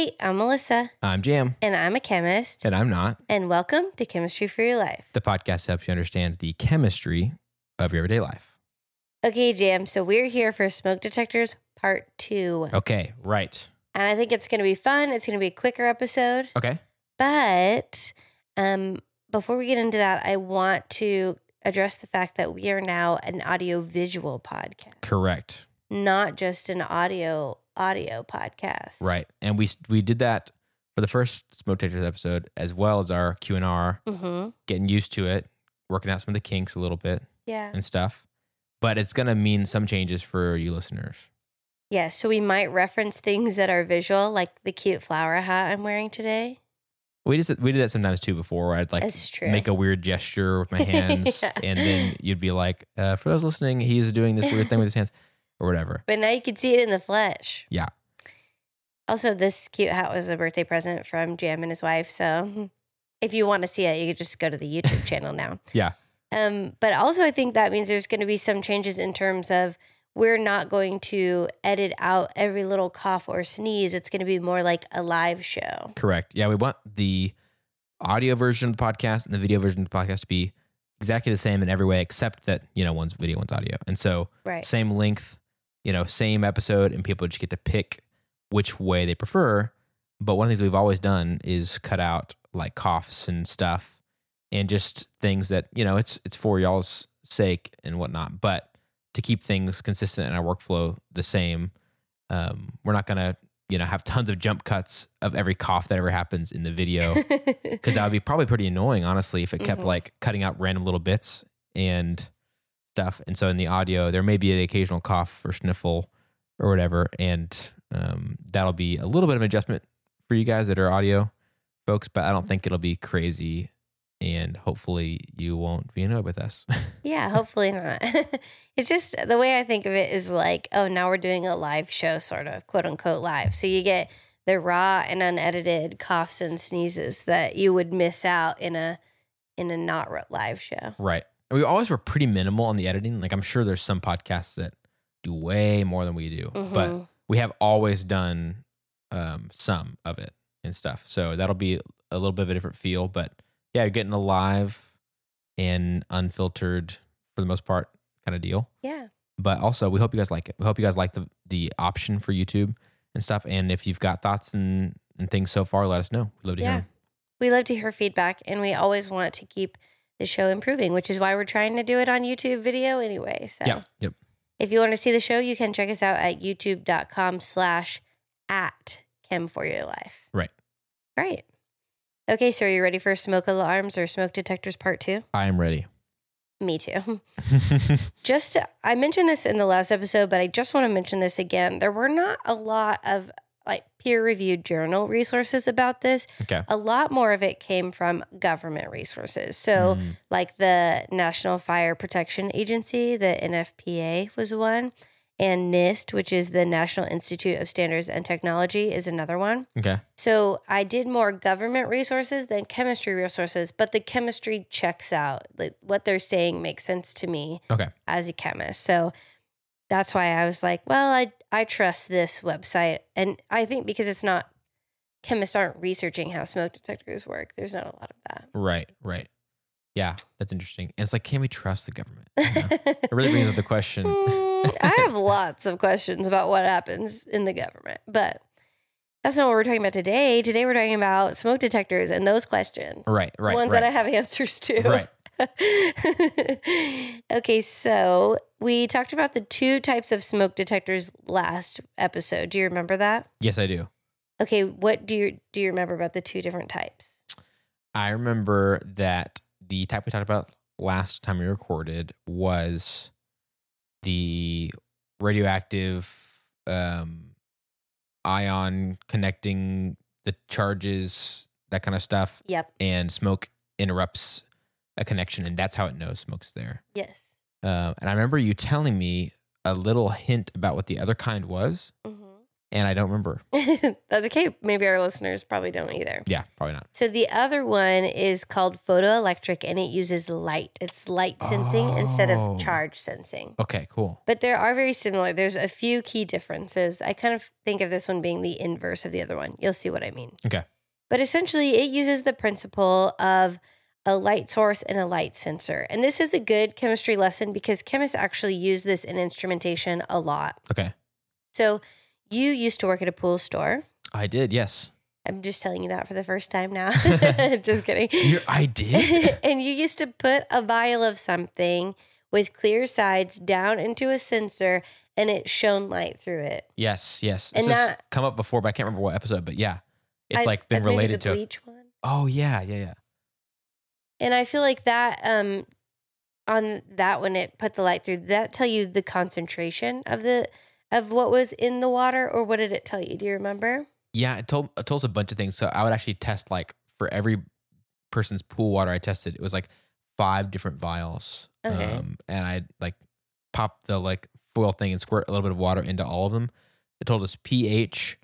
Hey, I'm Melissa, I'm Jam, and I'm a chemist, and I'm not. and welcome to Chemistry for Your Life. The podcast helps you understand the chemistry of your everyday life. Okay, Jam, so we're here for Smoke Detectors Part 2. Okay, right. And I think it's going to be fun. It's going to be a quicker episode. Okay. But um, before we get into that, I want to address the fact that we are now an audio visual podcast, Correct. not just an audio audio podcast. Right. And we we did that for the first smoke detectors episode as well as our Q and R, Mm-hmm. getting used to it, working out some of the kinks a little bit Yeah. and stuff. But it's gonna mean some changes for you listeners. Yeah. So we might reference things that are visual, like the cute flower hat I'm wearing today. We just we did that sometimes too before where I'd like make a weird gesture with my hands Yeah. and then you'd be like, uh, for those listening, he's doing this weird thing with his hands or whatever. But now you can see it in the flesh. Yeah. Also, this cute hat was a birthday present from Jam and his wife. So if you want to see it, you could just go to the YouTube channel now. Yeah. Um, but also, I think that means there's going to be some changes in terms of we're not going to edit out every little cough or sneeze. It's going to be more like a live show. Correct. Yeah, we want the audio version of the podcast and the video version of the podcast to be exactly the same in every way, except that you know one's video, one's audio, and so Right. same length, you know, same episode, and people just get to pick which way they prefer. But one of the things we've always done is cut out like coughs and stuff, and just things that you know it's it's for y'all's sake and whatnot. But to keep things consistent in our workflow the same, um, we're not gonna you know have tons of jump cuts of every cough that ever happens in the video because that would be probably pretty annoying honestly if it kept Mhm. like cutting out random little bits and stuff and so in the audio there may be an occasional cough or sniffle or whatever and um, that'll be a little bit of an adjustment for you guys that are audio folks but i don't think it'll be crazy and hopefully you won't be annoyed with us yeah, hopefully not. it's just the way I think of it is like, oh, now we're doing a live show, sort of quote unquote live. So you get the raw and unedited coughs and sneezes that you would miss out in a in a not live show. right we always were pretty minimal on the editing like i'm sure there's some podcasts that do way more than we do but Mhm. we have always done um, some of it and stuff. So that'll be a little bit of a different feel. But yeah, you're getting a live and unfiltered for the most part kind of deal. yeah. But also, we hope you guys like it. We hope you guys like the the option for YouTube and stuff. And if you've got thoughts and, and things so far, let us know. We'd love to hear Yeah. 'em. We love to hear feedback and we always want to keep the show improving, which is why we're trying to do it on YouTube video anyway. So Yeah. Yep. if you want to see the show, you can check us out at youtube.com slash at Chem for your Life. Right. Right. Okay, so are you ready for smoke alarms or smoke detectors part two? I am ready. Me too. Just, I mentioned this in the last episode, but I just want to mention this again. There were not a lot of like peer reviewed journal resources about this. okay. A lot more of it came from government resources. So, Mm, like the National Fire Protection Agency, the NFPA was one, and NIST, which is the National Institute of Standards and Technology, is another one. okay. So I did more government resources than chemistry resources, but the chemistry checks out. Like what they're saying makes sense to me Okay. as a chemist. So that's why I was like, well, I I trust this website, and I think because it's not chemists aren't researching how smoke detectors work. There's not a lot of that. Right. Right. Yeah. That's interesting. And it's like, can we trust the government? You know? it really brings up the question. Mm, I have lots of questions about what happens in the government, but that's not what we're talking about today. Today we're talking about smoke detectors and those questions. Right. Right. Ones right. that I have answers to. Right. okay, so we talked about the two types of smoke detectors last episode. Do you remember that? Yes, I do. Okay, what do you do you remember about the two different types? I remember that the type we talked about last time we recorded was the radioactive um, ion connecting the charges, that kind of stuff, Yep. and smoke interrupts a connection, and that's how it knows smoke's there. Yes. Uh, and I remember you telling me a little hint about what the other kind was. hmm and I don't remember. That's okay. Maybe our listeners probably don't either. Yeah, probably not. So the other one is called photoelectric and it uses light. It's light sensing instead Oh. of charge sensing. Okay, cool. But there are very similar. There's a few key differences. I kind of think of this one being the inverse of the other one. You'll see what I mean. Okay. But essentially, it uses the principle of a light source and a light sensor. And this is a good chemistry lesson because chemists actually use this in instrumentation a lot. Okay. So you used to work at a pool store. I did, yes. I'm just telling you that for the first time now. just kidding. You're, I did? and you used to put a vial of something with clear sides down into a sensor and it shone light through it. yes, yes. This And has that- come up before, but I can't remember what episode, but yeah. It's I- like been related the to. bleach one. Oh, yeah, yeah, yeah. And I feel like that um on that when it put the light through, did that tell you the concentration of the of what was in the water or what did it tell you? Do you remember? Yeah, it told it told us a bunch of things. So I would actually test like for every person's pool water I tested, it was like five different vials. Okay. Um, and I like pop the like foil thing and squirt a little bit of water into all of them. It told us pH,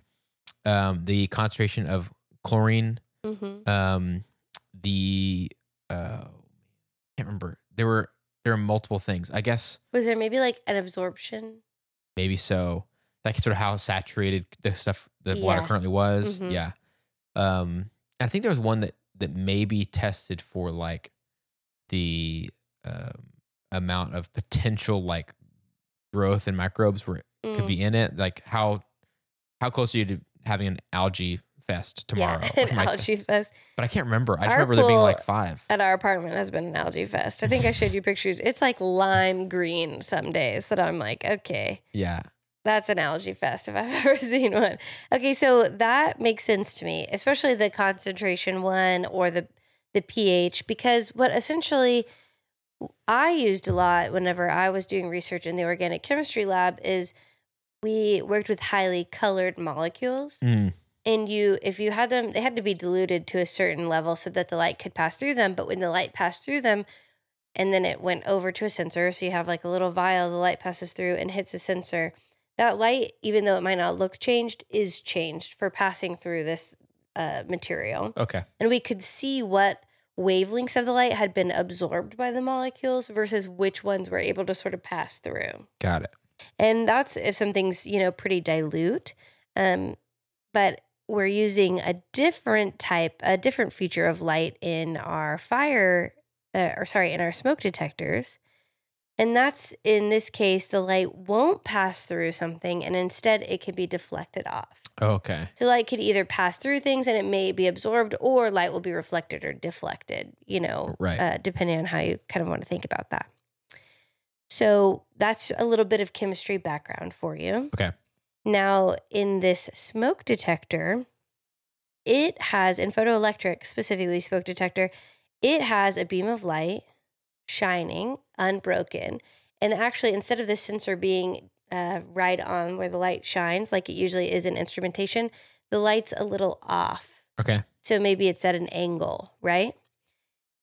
um, the concentration of chlorine, Mm-hmm. um, the uh, I can't remember. There were there were multiple things. I guess Was there maybe like an absorption? maybe so like sort of how saturated the stuff the water currently was Mhm. yeah um i think there was one that that maybe tested for like the um, amount of potential like growth and microbes were could Mm. be in it like how how close are you to having an algae fest tomorrow Yeah, an like- algae fest. but i can't remember i just Our remember there being like five at our apartment has been an algae fest. I think I showed you pictures. It's like lime green some days that I'm like, okay, yeah that's an algae fest if I've ever seen one. Okay, so that makes sense to me, especially the concentration one or the the pH, because what essentially I used a lot whenever I was doing research in the organic chemistry lab is we worked with highly colored molecules Mm, and you if you had them they had to be diluted to a certain level so that the light could pass through them but when the light passed through them and then it went over to a sensor so you have like a little vial the light passes through and hits a sensor. That light even though it might not look changed is changed for passing through this uh, material. Okay. And we could see what wavelengths of the light had been absorbed by the molecules versus which ones were able to sort of pass through. Got it. And that's if something's you know pretty dilute um, but we're using a different type a different feature of light in our fire uh, or sorry in our smoke detectors. And that's in this case the light won't pass through something and instead it can be deflected off. Okay. So light could either pass through things and it may be absorbed or light will be reflected or deflected you know Right. uh, depending on how you kind of want to think about that. So that's a little bit of chemistry background for you. Okay. Now in this smoke detector it has in photoelectric specifically smoke detector it has a beam of light shining unbroken. And actually instead of the sensor being uh, right on where the light shines like it usually is in instrumentation the light's a little off. Okay. So maybe it's at an angle right?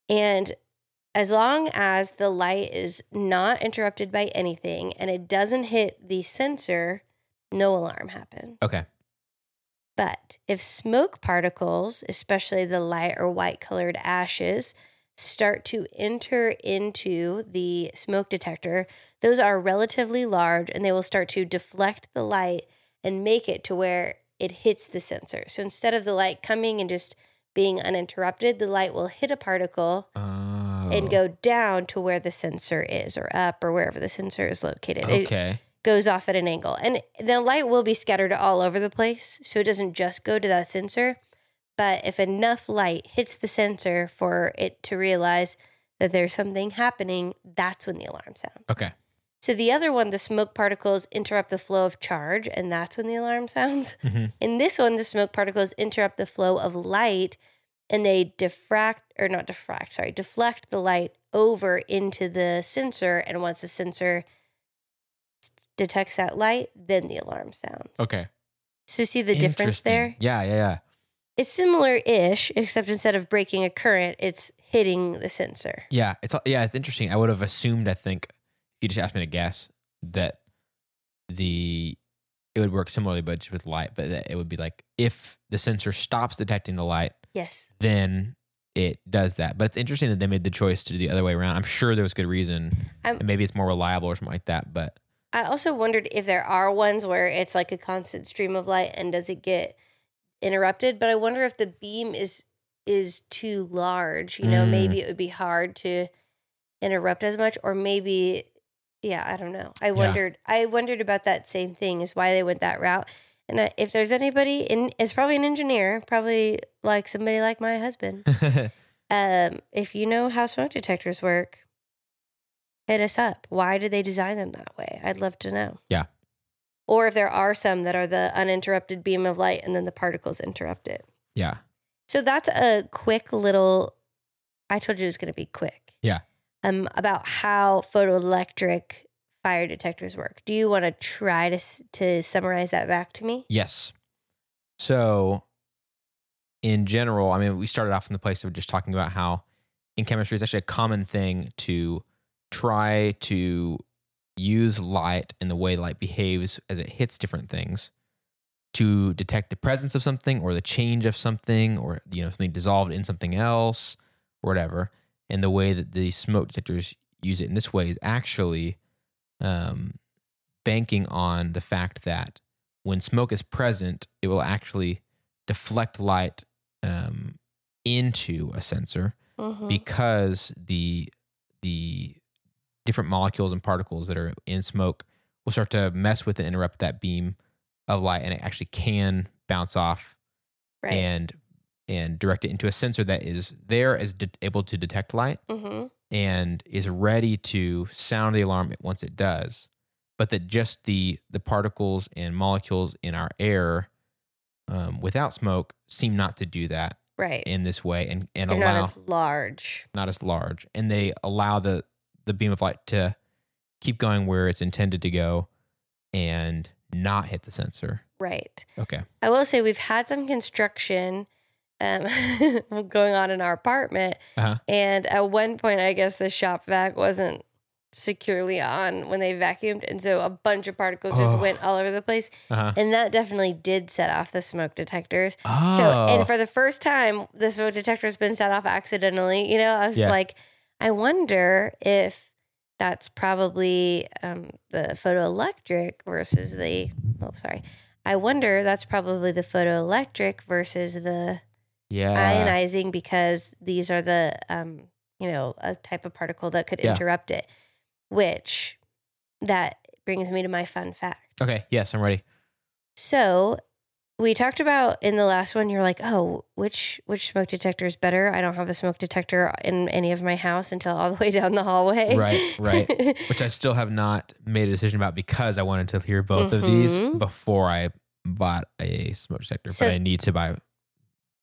And as long as the light is not interrupted by anything and it doesn't hit the sensor no alarm happens okay but if smoke particles, especially the light or white colored ashes, start to enter into the smoke detector, those are relatively large and they will start to deflect the light and make it to where it hits the sensor. So instead of the light coming and just being uninterrupted, the light will hit a particle oh. and go down to where the sensor is or up or wherever the sensor is located. It- okay goes off at an angle. And the light will be scattered all over the place. So it doesn't just go to that sensor. But if enough light hits the sensor for it to realize that there's something happening, that's when the alarm sounds. okay So the other one, the smoke particles interrupt the flow of charge, and that's when the alarm sounds. Mhm. In this one, the smoke particles interrupt the flow of light and they diffract, or not diffract, sorry, deflect the light over into the sensor. And once the sensor detects that light, then the alarm sounds. okay So see the difference there? Yeah yeah yeah It's similar ish, except instead of breaking a current, it's hitting the sensor. Yeah, it's yeah, it's interesting. I would have assumed. I think if you just asked me to guess that the it would work similarly, but just with light. But that it would be like if the sensor stops detecting the light, Yes. then it does that. But it's interesting that they made the choice to do the other way around. I'm sure there was good reason. And maybe it's more reliable or something like that. But I also wondered if there are ones where it's like a constant stream of light and does it get interrupted? But I wonder if the beam is is too large. You know, Mm. maybe it would be hard to interrupt as much, or maybe, yeah, I don't know. I wondered. I wondered about that same thing. Is why they went that route. And I- if there's anybody in, it's probably an engineer, probably like somebody like my husband. Um, if you know how smoke detectors work, hit us up. Why did they design them that way? I'd love to know. Yeah. Or if there are some that are the uninterrupted beam of light and then the particles interrupt it. yeah. So that's a quick little. I told you it was going to be quick. Yeah. Um, about how photoelectric fire detectors work. Do you want to try to s- to summarize that back to me? Yes. So, in general, I mean, we started off in the place of just talking about how in chemistry it's actually a common thing to try to use light and the way light behaves as it hits different things to detect the presence of something or the change of something or you know something dissolved in something else or whatever and the way that the smoke detectors use it in this way is actually um, banking on the fact that when smoke is present, it will actually deflect light um, into a sensor Mm-hmm. because the the different molecules and particles that are in smoke will start to mess with and interrupt that beam of light, and it actually can bounce off right. and and direct it into a sensor that is there is de- able to detect light mm-hmm. and is ready to sound the alarm once it does but that just the the particles and molecules in our air um, without smoke seem not to do that Right. in this way and and They're allow not as large. not as large and they allow the the beam of light to keep going where it's intended to go and not hit the sensor Right. okay I will say we've had some construction um, going on in our apartment, Uh-huh. and at one point, I guess the shop vac wasn't securely on when they vacuumed, and so a bunch of particles just Oh. went all over the place, uh-huh and that definitely did set off the smoke detectors. oh So, and for the first time, the smoke detector's been set off accidentally. You know, I was Yeah. like, I wonder if that's probably um, the photoelectric versus the. Oh, sorry. I wonder that's probably the photoelectric versus the yeah ionizing because these are the um, you know a type of particle that could Yeah. interrupt it. Which that brings me to my fun fact. okay yes i'm ready So we talked about in the last one. You're like, oh, which which smoke detector is better? I don't have a smoke detector in any of my house until all the way down the hallway. Right, right. which I still have not made a decision about because I wanted to hear both of these Mhm. before I bought a smoke detector. So- but I need to buy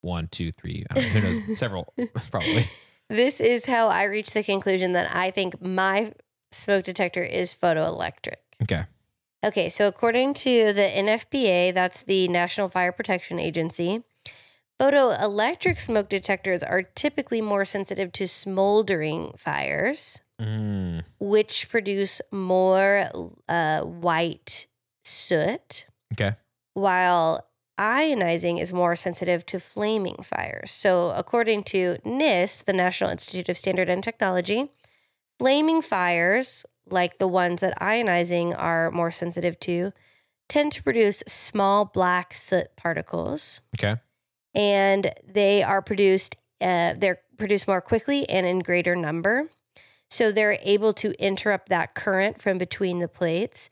one, two, three, I don't know, who knows, several probably. this is how I reached the conclusion that I think my smoke detector is photoelectric. Okay. Okay, so according to the NFPA, that's the National Fire Protection Agency, photoelectric smoke detectors are typically more sensitive to smoldering fires. Mm, which produce more uh, white soot, okay. while ionizing is more sensitive to flaming fires. So, according to NIST, the National Institute of Standard and Technology, flaming fires, like the ones that ionizing are more sensitive to, tend to produce small black soot particles Okay. and they are produced uh, they're produced more quickly and in greater number so they're able to interrupt that current from between the plates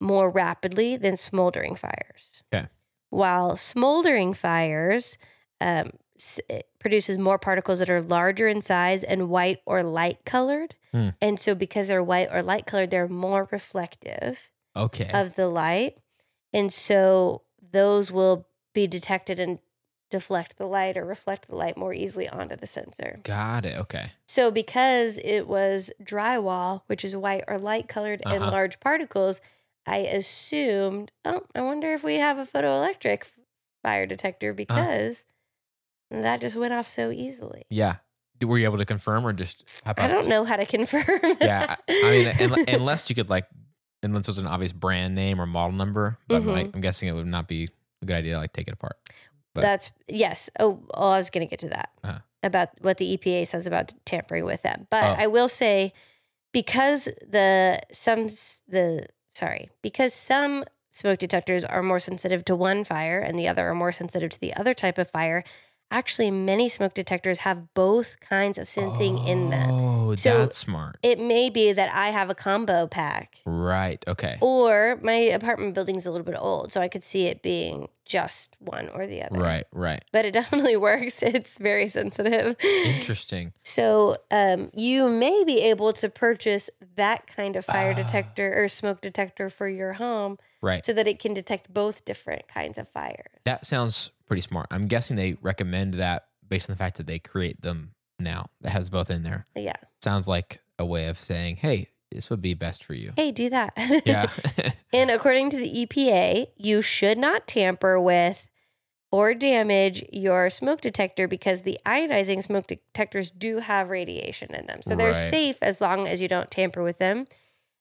more rapidly than smoldering fires Okay. while smoldering fires um, produces more particles that are larger in size and white or light colored Hmm. and so because they're white or light colored they're more reflective Okay. of the light. And so those will be detected and deflect the light or reflect the light more easily onto the sensor. Got it. Okay. So because it was drywall, which is white or light colored and Uh-huh. large particles, I assumed, oh, I wonder if we have a photoelectric fire detector because that just went off so easily. Yeah. Were you able to confirm or just I don't know how to confirm. Yeah. I I mean, unless you could like unless it's an obvious brand name or model number. But Mhm. like, I'm guessing it would not be a good idea to like take it apart. But- That's yes. Oh, oh, I was going to get to that Uh-huh. about what the EPA says about tampering with them. But Oh. I will say because the some the sorry because some smoke detectors are more sensitive to one fire and the other are more sensitive to the other type of fire. Actually, many smoke detectors have both kinds of sensing in them. Oh, So- that's smart. It may be that I have a combo pack, Right. Okay. or my apartment building's a little bit old, so I could see it being just one or the other. Right. Right. But it definitely works. It's very sensitive. Interesting. So um, you may be able to purchase that kind of fire Ah. detector or smoke detector for your home Right. so that it can detect both different kinds of fires. That sounds pretty smart. I'm guessing they recommend that based on the fact that they create them now. That has both in there. yeah. Sounds like a way of saying, "Hey, this would be best for you." Hey, do that. Yeah. and according to the EPA, you should not tamper with or damage your smoke detector because the ionizing smoke detectors do have radiation in them. So they're Right. safe as long as you don't tamper with them.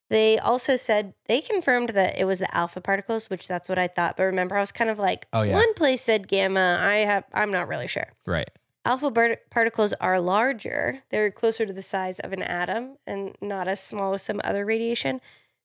They also said they confirmed that it was the alpha particles, which that's what I thought. But remember, I was kind of like, Oh, yeah. one place said gamma. I have, I'm not really sure. right. Alpha bar- particles are larger. They're closer to the size of an atom and not as small as some other radiation.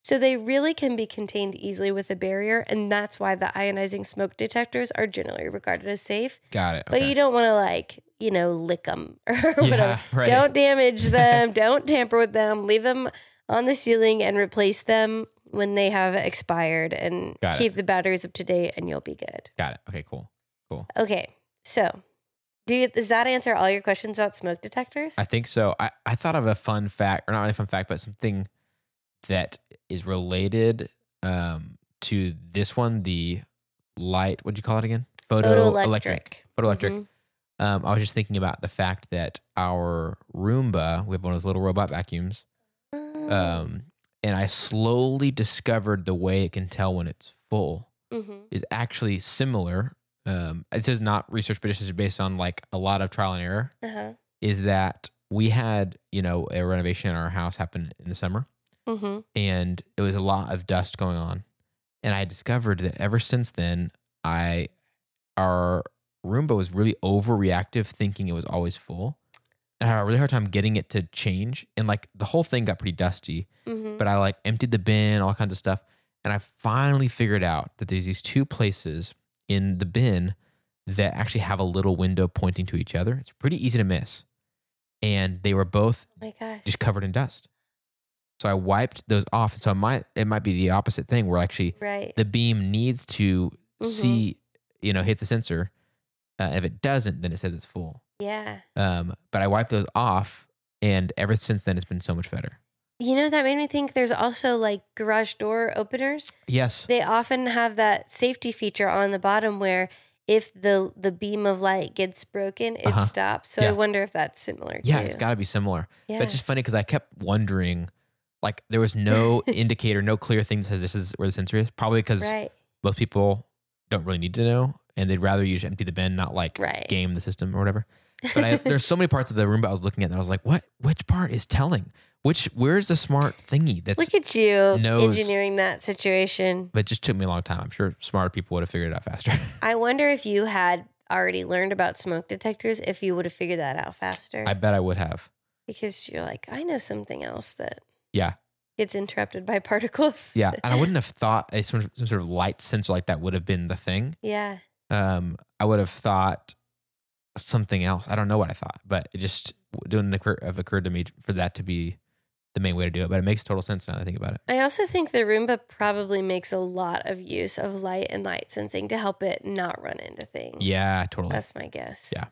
So they really can be contained easily with a barrier. And that's why the ionizing smoke detectors are generally regarded as safe. Got it. But you don't want to, like, you know, lick them or whatever. yeah. Right. Don't damage them. don't tamper with them. Leave them on the ceiling and replace them when they have expired and Got it. keep the batteries up to date and you'll be good. Got it. Okay. Cool. Cool. Okay. So, do you, does that answer all your questions about smoke detectors? I think so. I, I thought of a fun fact, or not really a fun fact, but something that is related um, to this one. The light. What'd you call it again? Photoelectric. Photoelectric. Mhm. Um, I was just thinking about the fact that our Roomba, we have one of those little robot vacuums, um, and I slowly discovered the way it can tell when it's full Mhm. is actually similar. Um, it says not research, but it's just based on like a lot of trial and error. Uh-huh. Is that we had you know a renovation in our house happen in the summer, Mhm. and it was a lot of dust going on, and I discovered that ever since then, I our Roomba was really overreactive, thinking it was always full. And I had a really hard time getting it to change. And like the whole thing got pretty dusty Mhm. but I like emptied the bin, all kinds of stuff. And I finally figured out that there's these two places in the bin that actually have a little window pointing to each other. It's pretty easy to miss. And they were both Oh my gosh. just covered in dust. So I wiped those off. And so it might, it might be the opposite thing where actually Right. the beam needs to Mhm. see, you know, hit the sensor. Uh, if it doesn't, then it says it's full. Yeah. Um, but I wiped those off. And ever since then, it's been so much better. You know, that made me think there's also like garage door openers. Yes. They often have that safety feature on the bottom where if the the beam of light gets broken, it Uh-huh. stops. So I wonder if that's similar Yeah, too. it's got to be similar. yeah. But it's just funny because I kept wondering, like, there was no indicator, no clear thing that says this is where the sensor is. Probably because right. most people don't really need to know, and they'd rather you just empty the bin, not like Right. game the system or whatever. But I, there's so many parts of the room Roomba I was looking at that I was like, what? Which part is telling? Which? Where's the smart thingy? That's. Look at you knows- engineering that situation. but it just took me a long time. I'm sure smarter people would have figured it out faster. I wonder if you had already learned about smoke detectors, if you would have figured that out faster. I bet I would have. because you're like, I know something else that Yeah. It's interrupted by particles. Yeah, and I wouldn't have thought a some, some sort of light sensor like that would have been the thing. Yeah. um, I would have thought something else. I don't know what I thought, but it just didn't occur, have occurred to me for that to be the main way to do it. But it makes total sense now that I think about it. I also think the Roomba probably makes a lot of use of light and light sensing to help it not run into things. Yeah, totally. That's my guess. Yeah.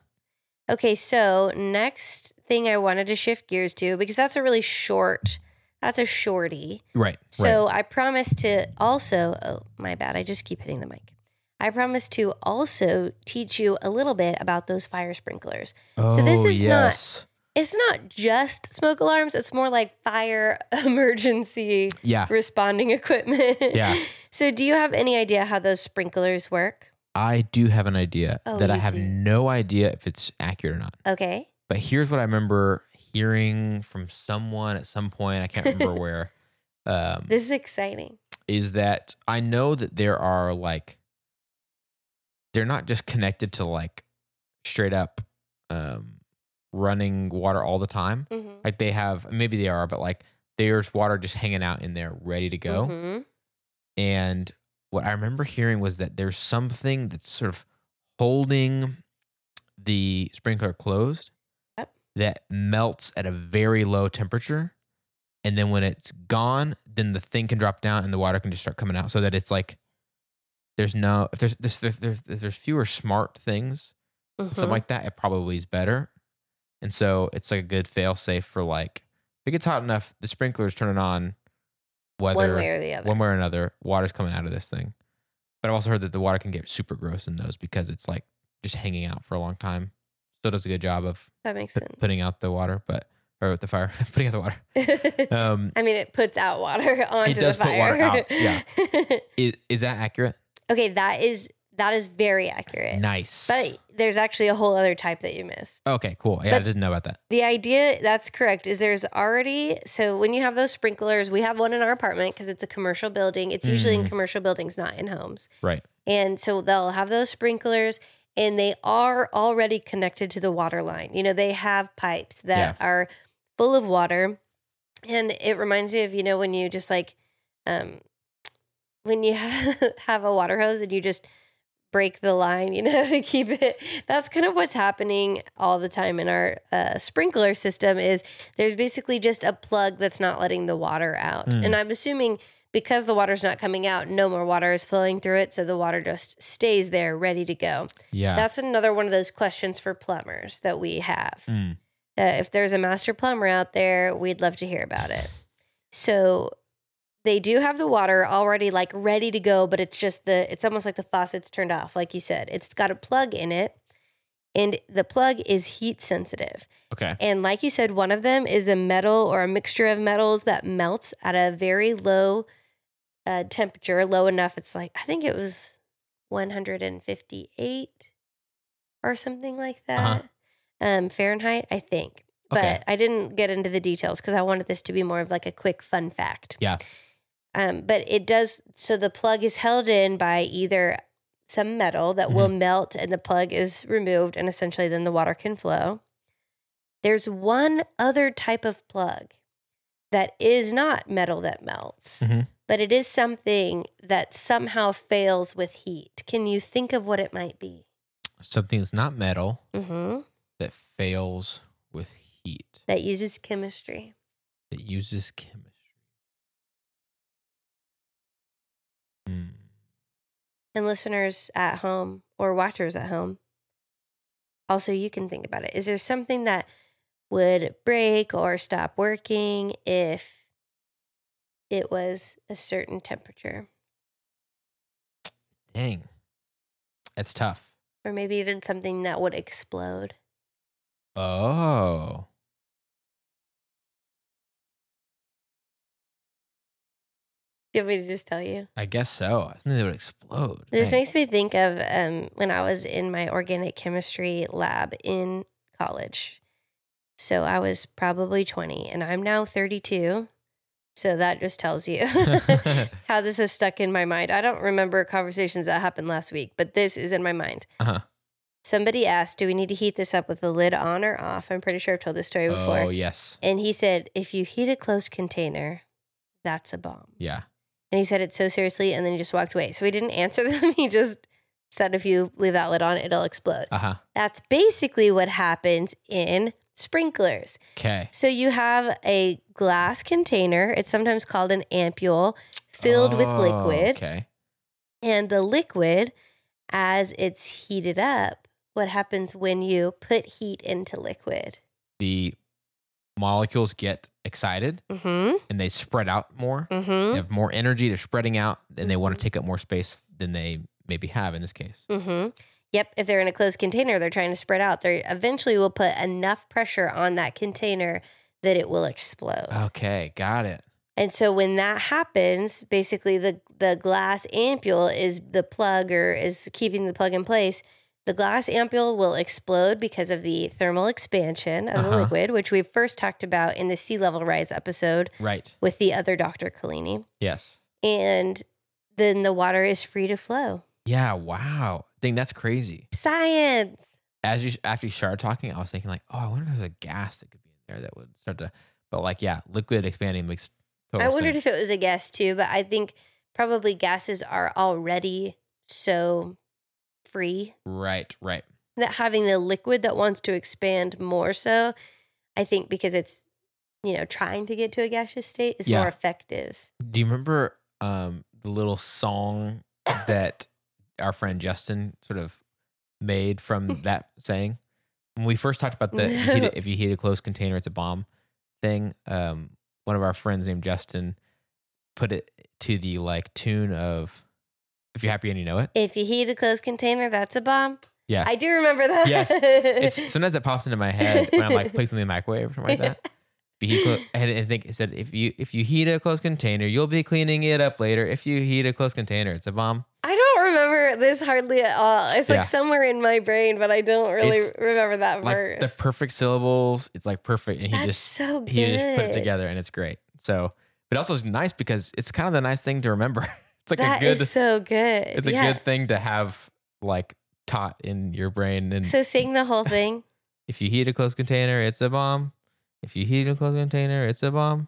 Okay, so next thing I wanted to shift gears to because that's a really short that's a shorty. right. So I promise to also oh my bad, I just keep hitting the mic. I promise to also teach you a little bit about those fire sprinklers. right. so this Oh, is not- yes. It's not just smoke alarms, it's more like fire emergency Yeah. responding equipment. Yeah. So do you have any idea how those sprinklers work? I do have an idea Oh, that I have do. no idea if it's accurate or not. Okay. But here's what I remember hearing from someone at some point. I can't remember where. Um, This is exciting. is that I know that there are like they're not just connected to like straight up um running water all the time. Mhm. Like they have maybe they are, but like there's water just hanging out in there ready to go. Mhm. And what I remember hearing was that there's something that's sort of holding the sprinkler closed. That melts at a very low temperature. And then when it's gone, then the thing can drop down and the water can just start coming out so that it's like there's no if there's there's there's, there's, there's fewer smart things Mhm. something like that, it probably is better. And so it's like a good fail safe for like if it gets hot enough, the sprinklers turn it on whether one way or the other. one way or another, water's coming out of this thing. But I've also heard that the water can get super gross in those because it's like just hanging out for a long time. Still does a good job of that makes put- sense. putting out the water, but or with the fire, putting out the water. Um, I mean, it puts out water onto it does the put fire. water out, yeah. is, is that accurate? okay, that is that is very accurate. Nice. But there's actually a whole other type that you missed. okay, cool. Yeah, I didn't know about that. The idea that's correct is there's already so when you have those sprinklers, we have one in our apartment because it's a commercial building. It's usually in Mhm. commercial buildings, not in homes. Right. And so they'll have those sprinklers and they are already connected to the water line. You know, they have pipes that are full of water. And it reminds me of, you know, when you just like, um, when you have a water hose and you just break the line, you know, to keep it. That's kind of what's happening all the time in our uh, sprinkler system is there's basically just a plug that's not letting the water out. Mm. And I'm assuming because the water's not coming out, no more water is flowing through it. So the water just stays there ready to go. Yeah. That's another one of those questions for plumbers that we have. Mm. Uh, if there's a master plumber out there, we'd love to hear about it. So they do have the water already like ready to go, but it's just the it's almost like the faucet's turned off, like you said. It's got a plug in it, and the plug is heat sensitive. okay. And like you said, one of them is a metal or a mixture of metals that melts at a very low uh, temperature, low enough. It's like, I think it was 158 or something like that. Uh-huh. Um, Fahrenheit, I think. But Okay. I didn't get into the details because I wanted this to be more of like a quick fun fact. Yeah. Um, but it does, so the plug is held in by either some metal that will melt and the plug is removed and essentially then the water can flow. There's one other type of plug that is not metal that melts, Mhm. But it is something that somehow fails with heat. Can you think of what it might be? Something that's not metal Mm-hmm. that fails with heat That uses chemistry. that uses chemistry. Hmm. And listeners at home or watchers at home, also you can think about it. Is there something that would break or stop working if it was a certain temperature? Dang. That's tough. Or maybe even something that would explode? Oh. Do you want me to just tell you? I guess so. I think they would explode. This Dang. makes me think of um, when I was in my organic chemistry lab in college. So I was probably 20 and I'm now 32. So that just tells you how this is stuck in my mind. I don't remember conversations that happened last week, but this is in my mind. Uh-huh. Somebody asked, Do we need to heat this up with the lid on or off? I'm pretty sure I've told this story before. Oh, yes. And he said, If you heat a closed container, that's a bomb. Yeah. And he said it so seriously, and then he just walked away. So he didn't answer them. He just said, if you leave that lid on, it'll explode. Uh huh. That's basically what happens in sprinklers. Okay. So you have a glass container, it's sometimes called an ampule, filled with Oh, liquid. Okay. And the liquid, as it's heated up, what happens when you put heat into liquid? The molecules get excited Mm and they spread out more. hmm. Mm They have more energy. They're spreading out and they want to take up more space than they maybe have in this case. Yep. If they're in a closed container, they're trying to spread out. They eventually will put enough pressure on that container that it will explode. Okay. Got it. And so when that happens, basically the the glass ampule is the plug or is keeping the plug in place. The glass ampule will explode because of the thermal expansion of the Uh-huh. liquid, which we first talked about in the sea level rise episode Right. with the other Dr. Collini. Yes. and then the water is free to flow. Yeah. Wow. Dang, that's crazy. Science. As you after you started talking, I was thinking like, oh, I wonder if there's a gas that could be in there that would start to. But like, yeah, liquid expanding makes total I wondered sense. if it was a gas too, but I think probably gases are already so free right, right. that having the liquid that wants to expand more so, I think because it's, you know, trying to get to a gaseous state is Yeah. more effective. Do you remember um, the little song that our friend Justin sort of made from that saying? When we first talked about the you heat No. if you heat a closed container, it's a bomb thing. Um, one of our friends named Justin put it to the like tune of "If You're Happy and You Know It." If you heat a closed container, that's a bomb. Yeah, I do remember that. Yes. it's sometimes it pops into my head when I'm like in the microwave or something like that. You and I think it said if you if you heat a closed container, you'll be cleaning it up later. If you heat a closed container, it's a bomb. I don't remember this hardly at all. It's like Yeah. somewhere in my brain, but I don't really It's remember that Like verse. the perfect syllables. It's like perfect, and he That's just so good. he just put it together, and it's great. So, but also it's nice because it's kind of the nice thing to remember. it's like That a good. so good. it's a yeah. good thing to have like taught in your brain. And So sing the whole thing. if you heat a closed container, it's a bomb. If you heat a closed container, it's a bomb.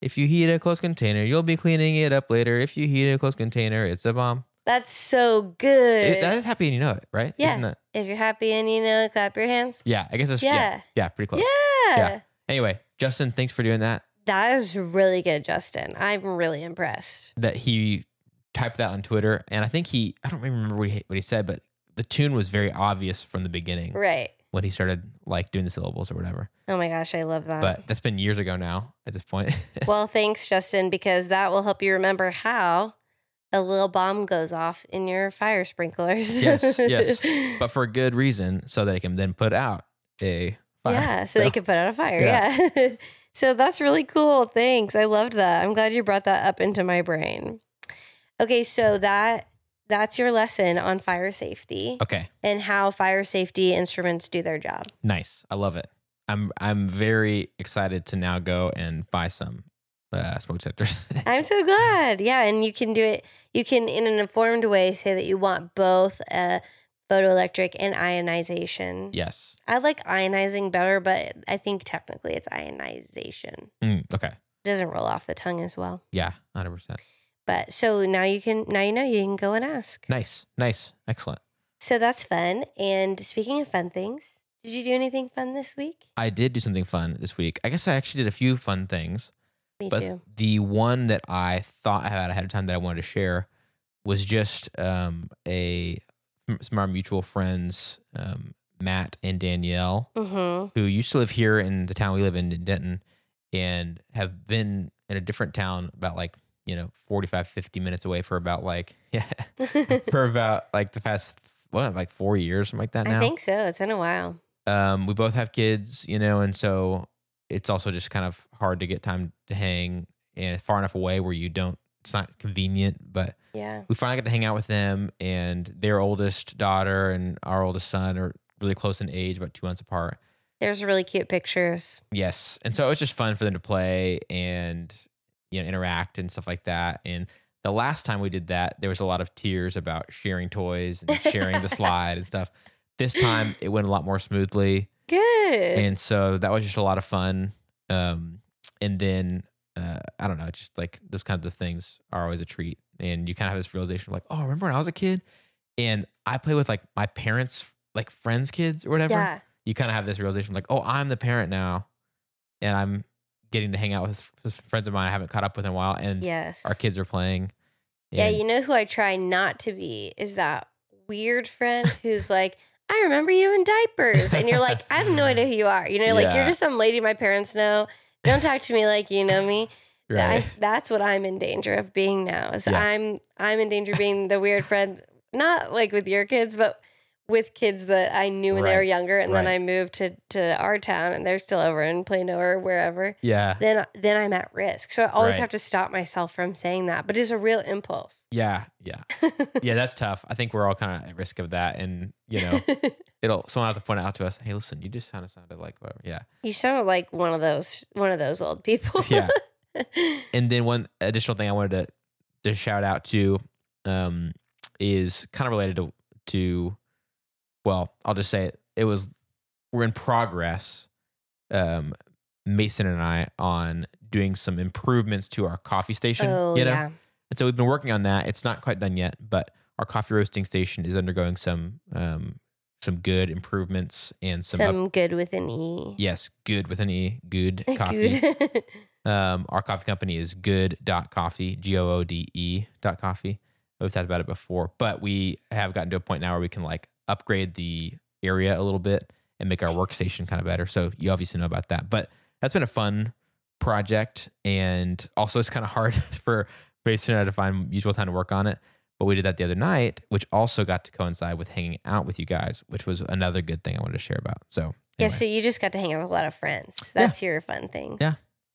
If you heat a closed container, you'll be cleaning it up later. If you heat a closed container, it's a bomb. That's so good. It- that is happy and you know it, right? Yeah. Isn't that? if you're happy and you know, clap your hands. Yeah, I guess it's yeah, yeah, Yeah. pretty close. Yeah. Yeah. Anyway, Justin, thanks for doing that. That is really good, Justin. I'm really impressed. That he typed that on Twitter, and I think he I don't remember what he, what he said, but the tune was very obvious from the beginning Right. When he started like doing the syllables or whatever. Oh my gosh, I love that. But that's been years ago now. At this point, well, thanks, Justin, because that will help you remember how a little bomb goes off in your fire sprinklers. Yes, yes. but for a good reason, so that they can then put out a fire. Yeah, so they could put out a fire. Yeah. Yeah. so that's really cool. Thanks. I loved that. I'm glad you brought that up into my brain. Okay, so that that's your lesson on fire safety Okay, and how fire safety instruments do their job. nice. I love it. I'm I'm very excited to now go and buy some uh, smoke detectors. I'm so glad. Yeah, and you can do it. You can, in an informed way, say that you want both uh, photoelectric and ionization. yes. I like ionizing better, but I think technically it's ionization. Mm, okay. It doesn't roll off the tongue as well. Yeah. Hundred percent. But so now you can now you know you can go and ask. Nice. Nice. Excellent. So that's fun. And speaking of fun things, did you do anything fun this week? I did do something fun this week. I guess I actually did a few fun things, Me but too. the one that I thought I had ahead of time that I wanted to share was just um, a some of our mutual friends, um, Matt and Danielle, Mm-hmm. who used to live here in the town we live in, in Denton, and have been in a different town about like you know 45 50 minutes away for about like yeah for about like the past what like four years something like that now I think so. It's been a while. um, we both have kids, you know, and so it's also just kind of hard to get time to hang and far enough away where you don't. It's not convenient, but Yeah. we finally got to hang out with them, and their oldest daughter and our oldest son are really close in age, about two months apart. There's really cute pictures. Yes, and so it was just fun for them to play and you know interact and stuff like that. And the last time we did that, there was a lot of tears about sharing toys and sharing the slide and stuff. This time it went a lot more smoothly Good. and so that was just a lot of fun um and then uh i don't know just like those kinds of things are always a treat and you kind of have this realization like oh remember when i was a kid and i play with like my parents like friends kids or whatever yeah. you kind of have this realization like oh i'm the parent now and i'm getting to hang out with, with friends of mine i haven't caught up with in a while and Yes. our kids are playing Yeah, you know who I try not to be is that weird friend who's like, I remember you in diapers. And you're like, I have no idea who you are. You know, like Yeah. you're just some lady my parents know. Don't talk to me like you know me. right I, that's what I'm in danger of being now. Is Yeah. I'm I'm in danger of being the weird friend, not like with your kids, but with kids that I knew when they were younger, and then I moved to to our town, and they're still over in Plano or wherever. yeah Then then I'm at risk. So I always Right. have to stop myself from saying that. But it's a real impulse. yeah yeah yeah that's tough i think we're all kind of at risk of that and you know it'll someone have to point out to us hey listen you just kind of sounded like whatever yeah you sound like one of those one of those old people. yeah and then one additional thing i wanted to to shout out to um, is kind of related to to well, I'll just say it. It was we're in progress, um, Mason and I, on doing some improvements to our coffee station. Oh, you know, yeah. and so we've been working on that. It's not quite done yet, but our coffee roasting station is undergoing some um, some good improvements and some, up- Some good with an E. yes, good with an e, good coffee. Good. Um, our coffee company is goode.coffee, G O O D E dot coffee. We've talked about it before, but we have gotten to a point now where we can like upgrade the area a little bit and make our workstation kind of better. So you obviously know about that, but that's been a fun project. And also, it's kind of hard for I to find mutual time to work on it. But we did that the other night, which also got to coincide with hanging out with you guys, which was another good thing I wanted to share about. So, Yeah, so you just got to hang out with a lot of friends. That's your fun thing. Yeah.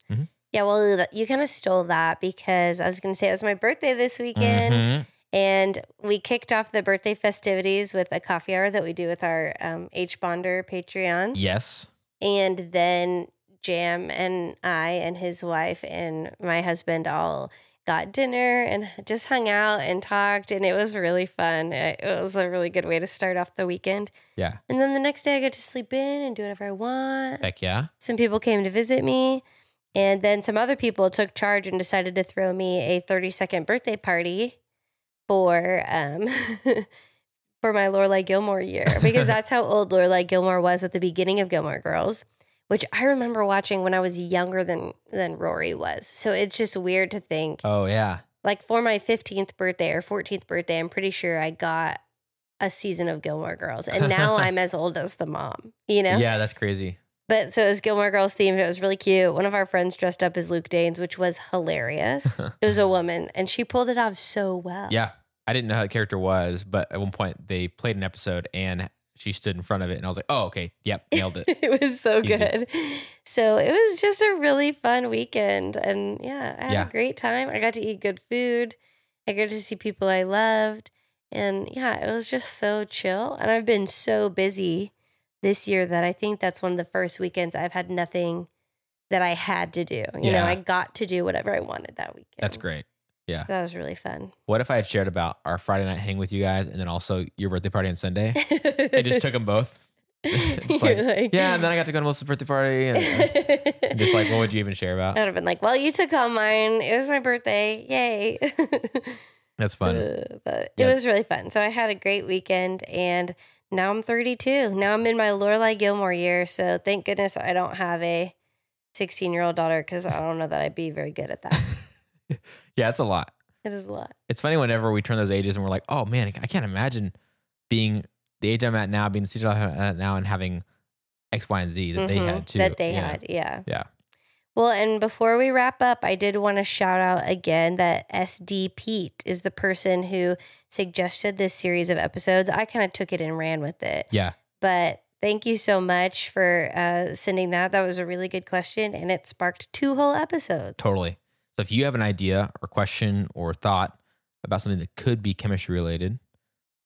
Mhm. Yeah, well, you kind of stole that because I was going to say it was my birthday this weekend, Mhm. And we kicked off the birthday festivities with a coffee hour that we do with our um, H Bonder Patreons. yes. And then Jam and I and his wife and my husband all got dinner and just hung out and talked, and it was really fun. It was a really good way to start off the weekend. Yeah. And then the next day, I get to sleep in and do whatever I want. Heck yeah. Some people came to visit me, and then some other people took charge and decided to throw me a 30 second birthday party for um for my Lorelai Gilmore year because that's how old Lorelai Gilmore was at the beginning of Gilmore Girls, which I remember watching when I was younger than than Rory was. So it's just weird to think Oh, yeah. like for my 15th birthday or 14th birthday, I'm pretty sure I got a season of Gilmore Girls. And now I'm as old as the mom, you know? Yeah, that's crazy. But so it was Gilmore Girls themed. It was really cute. One of our friends dressed up as Luke Danes, which was hilarious. it was a woman and she pulled it off so well. Yeah. I didn't know how the character was, but at one point they played an episode and she stood in front of it and I was like, oh, okay. Yep. Nailed it. it was so Easy. good. So it was just a really fun weekend. And yeah, I had Yeah. a great time. I got to eat good food. I got to see people I loved. And yeah, it was just so chill. And I've been so busy this year that I think that's one of the first weekends I've had nothing that I had to do. You know, I got to do whatever I wanted that weekend. That's great. That was really fun. What if I had shared about our Friday night hang with you guys and then also your birthday party on Sunday? I just took them both. just like, like- yeah, and then I got to go to Melissa's birthday party. And, and just like, what would you even share about? I would have been like, well, you took all mine. It was my birthday. Yay. That's fun. Uh, but Yeah. it was really fun. So I had a great weekend and now I'm 32. Now I'm in my Lorelai Gilmore year. So thank goodness I don't have a 16 year old daughter because I don't know that I'd be very good at that. Yeah, it's a lot. it is a lot. It's funny whenever we turn those ages and we're like, oh man, I can't imagine being the age I'm at now, being the stage I'm at now, and having X, Y, and Z that they Mhm. had too. That they you know? had. Yeah. Yeah. Well, and before we wrap up, I did want to shout out again that SD Pete is the person who suggested this series of episodes. I kind of took it and ran with it. Yeah. But thank you so much for uh, sending that. That was a really good question, and it sparked two whole episodes. Totally. So if you have an idea or question or thought about something that could be chemistry related,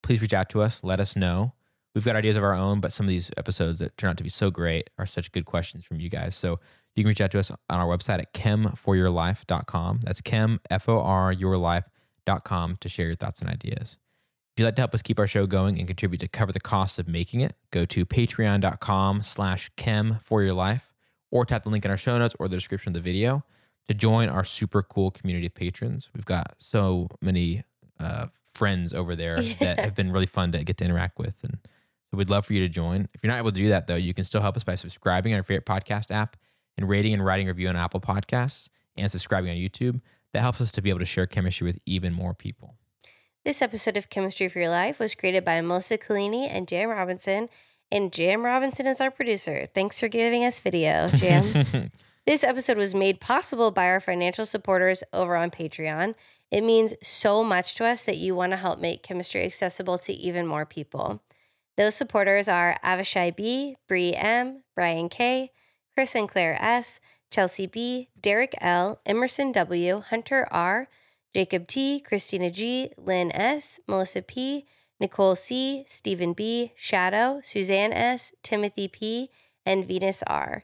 please reach out to us. Let us know. We've got ideas of our own, but some of these episodes that turn out to be so great are such good questions from you guys. So you can reach out to us on our website at chemforyourlife.com. That's chem, F O R, yourlife.com to share your thoughts and ideas. If you'd like to help us keep our show going and contribute to cover the costs of making it, go to patreon.com slash chem for your life or tap the link in our show notes or the description of the video to join our super cool community of patrons. We've got so many uh, friends over there that have been really fun to get to interact with. And so we'd love for you to join. If you're not able to do that, though, you can still help us by subscribing on your favorite podcast app and rating and writing a review on Apple Podcasts and subscribing on YouTube. That helps us to be able to share chemistry with even more people. This episode of Chemistry for Your Life was created by Melissa Collini and Jam Robinson, and Jam Robinson is our producer. Thanks for giving us video, Jam. This episode was made possible by our financial supporters over on Patreon. It means so much to us that you want to help make chemistry accessible to even more people. Those supporters are Avishai B, Bree M, Brian K, Chris and Claire S, Chelsea B, Derek L, Emerson W, Hunter R, Jacob T, Christina G, Lynn S, Melissa P, Nicole C, Stephen B, Shadow, Suzanne S, Timothy P, and Venus R.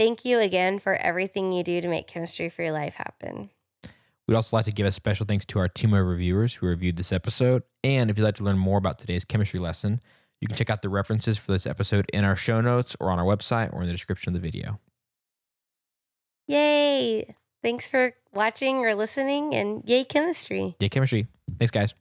Thank you again for everything you do to make chemistry for your life happen. We'd also like to give a special thanks to our team of reviewers who reviewed this episode. And if you'd like to learn more about today's chemistry lesson, you can check out the references for this episode in our show notes or on our website or in the description of the video. Yay! Thanks for watching or listening, and yay, chemistry. Yay, chemistry. Thanks, guys.